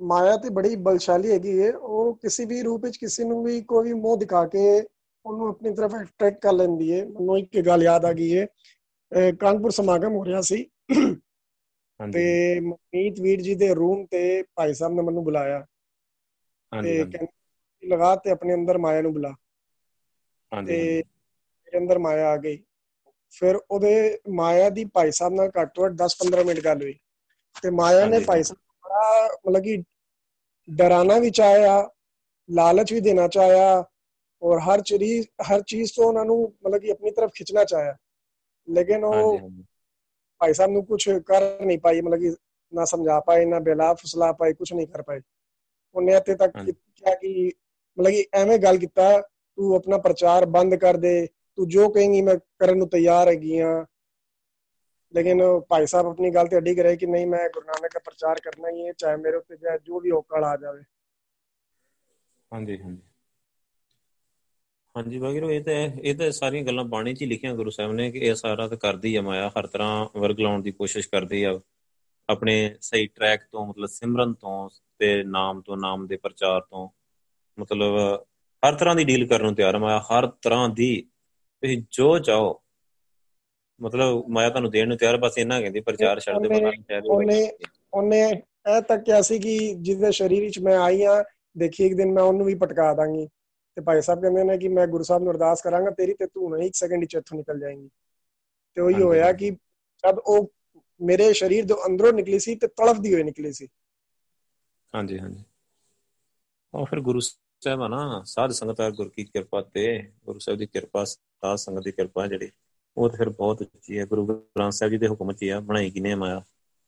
ਮਾਇਆ ਤੇ ਬੜੀ ਬਲਸ਼ਾਲੀ ਹੈਗੀ ਹੈ। ਉਹ ਕਿਸੇ ਵੀ ਰੂਪ ਵਿੱਚ ਕਿਸੇ ਨੂੰ ਵੀ ਕੋਈ ਵੀ ਮੋਹ ਦਿਖਾ ਕੇ ਉਹਨੂੰ ਆਪਣੀ ਤਰਫ ਅਟਰੈਕਟ ਕਰ ਲੈਂਦੀ ਹੈ। ਮੈਨੂੰ ਇੱਕ ਗੱਲ ਯਾਦ ਆ ਗਈ ਹੈ। ਕਾਨਪੁਰ ਸਮਾਗਮ ਹੋ ਰਿਹਾ ਸੀ। ਤੇ ਮਨੀਤ ਵੀਰ ਜੀ ਦੇ ਰੂਮ ਤੇ ਭਾਈ ਸਾਹਿਬ ਨੇ ਮੈਨੂੰ ਬੁਲਾਇਆ। ਤੇ ਕਹਿੰਦੇ ਲਗਾ ਤੇ ਆਪਣੇ ਅੰਦਰ ਮਾਇਆ ਨੂੰ ਬੁਲਾ। ਤੇ ਮੇਰੇ ਅੰਦਰ ਮਾਇਆ ਆ ਗਈ। ਫਿਰ ਉਹਦੇ ਮਾਇਆ ਦੀ ਭਾਈ ਸਾਹਿਬ ਨਾਲ ਘੱਟ ਤੋਂ 10-15 ਮਿੰਟ ਗੱਲ ਹੋਈ। ਤੇ ਮਾਇਆ ਨੇ ਭਾਈ ਸਾਹਿਬ ਮਤਲਬ ਕਿ ਡਰਾਣਾ ਵੀ ਚਾਹਿਆ ਲਾਲਚ ਵੀ ਦੇਣਾ ਚਾਹਿਆ ਔਰ ਹਰ ਚੀਜ਼ ਹਰ ਚੀਜ਼ ਤੋਂ ਉਹਨਾਂ ਨੂੰ ਮਤਲਬ ਕਿ ਆਪਣੀ ਤਰਫ ਖਿੱਚਣਾ ਚਾਹਿਆ। ਲੇਕਿਨ ਉਹ ਭਾਈ ਸਾਹਿਬ ਨੂੰ ਕੁਝ ਕਰ ਨਹੀਂ ਪਾਈ ਮਤਲਬ ਕਿ ਨਾ ਸਮਝਾ ਪਾਏ ਨਾ ਬੇਲਾ ਫਸਲਾ ਪਾਏ ਕੁਝ ਨਹੀਂ ਕਰ ਪਾਏ। ਉਹਨੇ ਇੱਥੇ ਤੱਕ ਕਿਹਾ ਕਿ ਮਤਲਬ ਕਿ ਐਵੇਂ ਗੱਲ ਕੀਤਾ ਤੂੰ ਆਪਣਾ ਪ੍ਰਚਾਰ ਬੰਦ ਕਰ ਦੇ ਤੂੰ ਜੋ ਕਹੇਂਗੀ ਮੈਂ ਕਰਨ ਨੂੰ ਤਿਆਰ ਹੈਗੀ ਆ। ਲੇਕਿਨ ਭਾਈ ਸਾਹਿਬ ਆਪਣੀ ਗੱਲ ਤੇ ਅੜੀ ਕਰੇ ਕਿ ਨਹੀਂ, ਮੈਂ ਗੁਰੂ ਨਾਨਕ ਦਾ ਪ੍ਰਚਾਰ ਕਰਨਾ ਹੀ ਹੈ, ਚਾਹੇ ਮੇਰੇ ਉੱਤੇ ਜਾਏ ਜੋ ਵੀ ਔਕੜ ਆ ਜਾਵੇ। ਹਾਂਜੀ ਹਾਂਜੀ। ਹਾਂਜੀ ਵਗੈਰੂ ਇਹ ਤਾਂ ਇਹ ਤਾਂ ਸਾਰੀਆਂ ਗੱਲਾਂ ਬਾਣੀ 'ਚ ਹੀ ਲਿਖੀਆਂ ਗੁਰੂ ਸਾਹਿਬ ਨੇ ਕਿ ਇਹ ਸਾਰਾ ਤਾਂ ਕਰਦੀ ਆ ਮਾਇਆ, ਹਰ ਤਰ੍ਹਾਂ ਵਰਗ ਲਾਉਣ ਦੀ ਕੋਸ਼ਿਸ਼ ਕਰਦੀ ਆ। ਆਪਣੇ ਸਹੀ ਟਰੈਕ ਤੋਂ, ਮਤਲਬ ਸਿਮਰਨ ਤੋਂ ਤੇ ਨਾਮ ਤੋਂ, ਨਾਮ ਦੇ ਪ੍ਰਚਾਰ ਤੋਂ, ਮਤਲਬ ਹਰ ਤਰ੍ਹਾਂ ਦੀ ਡੀਲ ਕਰਨ ਨੂੰ ਤਿਆਰ ਆ ਮਾਇਆ, ਹਰ ਤਰ੍ਹਾਂ ਦੀ। ਤੁਸੀਂ ਜੋ ਚਾਹੋ ਮਤਲਬ ਮਾਇਆ ਤੁਹਾਨੂੰ ਦੇਣ ਨੂੰ ਤਿਆਰ ਬਸ ਇਹਨਾਂ ਕਹਿੰਦੀ ਪ੍ਰਚਾਰ ਛੱਡ ਦੇ ਨਹੀਂ ਸ਼ਾਇਦ ਉਹਨੇ ਉਹਨੇ ਇਹ ਤੱਕ ਕਿਹਾ ਸੀ ਕਿ ਜਿਹਦੇ ਸਰੀਰ ਵਿੱਚ ਮੈਂ ਆਈ ਆ ਦੇਖੀ ਇੱਕ ਦਿਨ ਮੈਂ ਉਹਨੂੰ ਵੀ ਪਟਕਾ ਦਾਂਗੀ। ਤੇ ਭਾਈ ਸਾਹਿਬ ਕਹਿੰਦੇ ਨੇ ਕਿ ਮੈਂ ਗੁਰੂ ਸਾਹਿਬ ਨੂੰ ਅਰਦਾਸ ਕਰਾਂਗਾ ਤੇਰੀ ਤੇ ਤੂੰ ਨਹੀਂ ਇੱਕ ਸੈਕਿੰਡ ਵਿੱਚ ਇੱਥੋਂ ਨਿਕਲ ਜਾਏਂਗੀ। ਤੇ ਉਹੀ ਹੋਇਆ ਕਿ ਜਦ ਉਹ ਮੇਰੇ ਸਰੀਰ ਦੇ ਅੰਦਰੋਂ ਨਿਕਲੀ ਸੀ ਤੇ ਤੜਫਦੀ ਹੋਈ ਨਿਕਲੀ ਸੀ। ਹਾਂਜੀ ਹਾਂਜੀ। ਉਹ ਫਿਰ ਗੁਰੂ ਸਾਹਿਬ ਆ ਨਾ ਸਾਧ ਸੰਗਤ ਆ ਗੁਰ ਕੀ ਕਿਰਪਾ ਤੇ ਗੁਰੂ ਸਾਹਿਬ ਦੀ ਕਿਰਪਾ ਸਾਧ ਸੰਗਤ ਦੀ ਕਿਰਪਾ ਜਿਹੜੀ। ਉਹ ਤਾਂ ਫਿਰ ਬਹੁਤ ਉੱਚੀ ਹੈ, ਗੁਰੂ ਗ੍ਰੰਥ ਸਾਹਿਬ ਜੀ ਦੇ ਹੁਕਮ 'ਚ ਹੀ ਆ, ਬਣਾਈ ਕਿਨੇ ਮਾਇਆ?